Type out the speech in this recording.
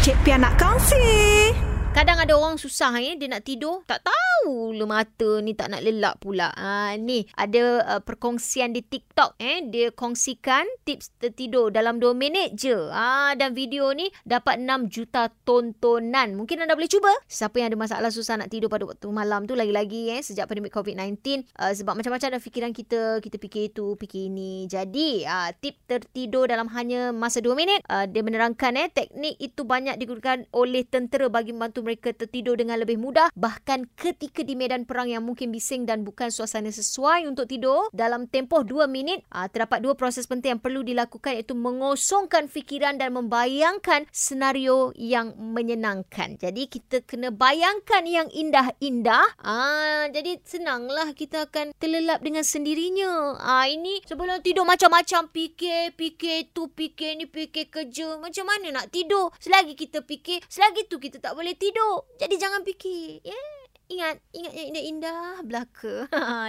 Cik Pia nak kongsi. Kadang ada orang susah eh dia nak tidur tak tahu le mata ni tak nak lelap pula. Ha ni ada uh, perkongsian di TikTok eh dia kongsikan tips tertidur dalam 2 minit je. Ha dan video ni dapat 6 juta tontonan. Mungkin anda boleh cuba. Siapa yang ada masalah susah nak tidur pada waktu malam tu lagi-lagi eh sejak pandemik COVID-19 uh, sebab macam-macam ada fikiran kita kita fikir itu fikir ini. Jadi uh, tip tertidur dalam hanya masa 2 minit uh, dia menerangkan eh teknik itu banyak digunakan oleh tentera bagi membantu membantu mereka tertidur dengan lebih mudah bahkan ketika di medan perang yang mungkin bising dan bukan suasana sesuai untuk tidur dalam tempoh 2 minit aa, ah, terdapat dua proses penting yang perlu dilakukan iaitu mengosongkan fikiran dan membayangkan senario yang menyenangkan. Jadi kita kena bayangkan yang indah-indah. Ah, jadi senanglah kita akan terlelap dengan sendirinya. Aa, ini sebelum tidur macam-macam fikir fikir tu fikir ni fikir kerja. Macam mana nak tidur? Selagi kita fikir selagi tu kita tak boleh tidur tidur. Jadi jangan fikir. Ya. Ingat, ingat yang indah-indah belaka.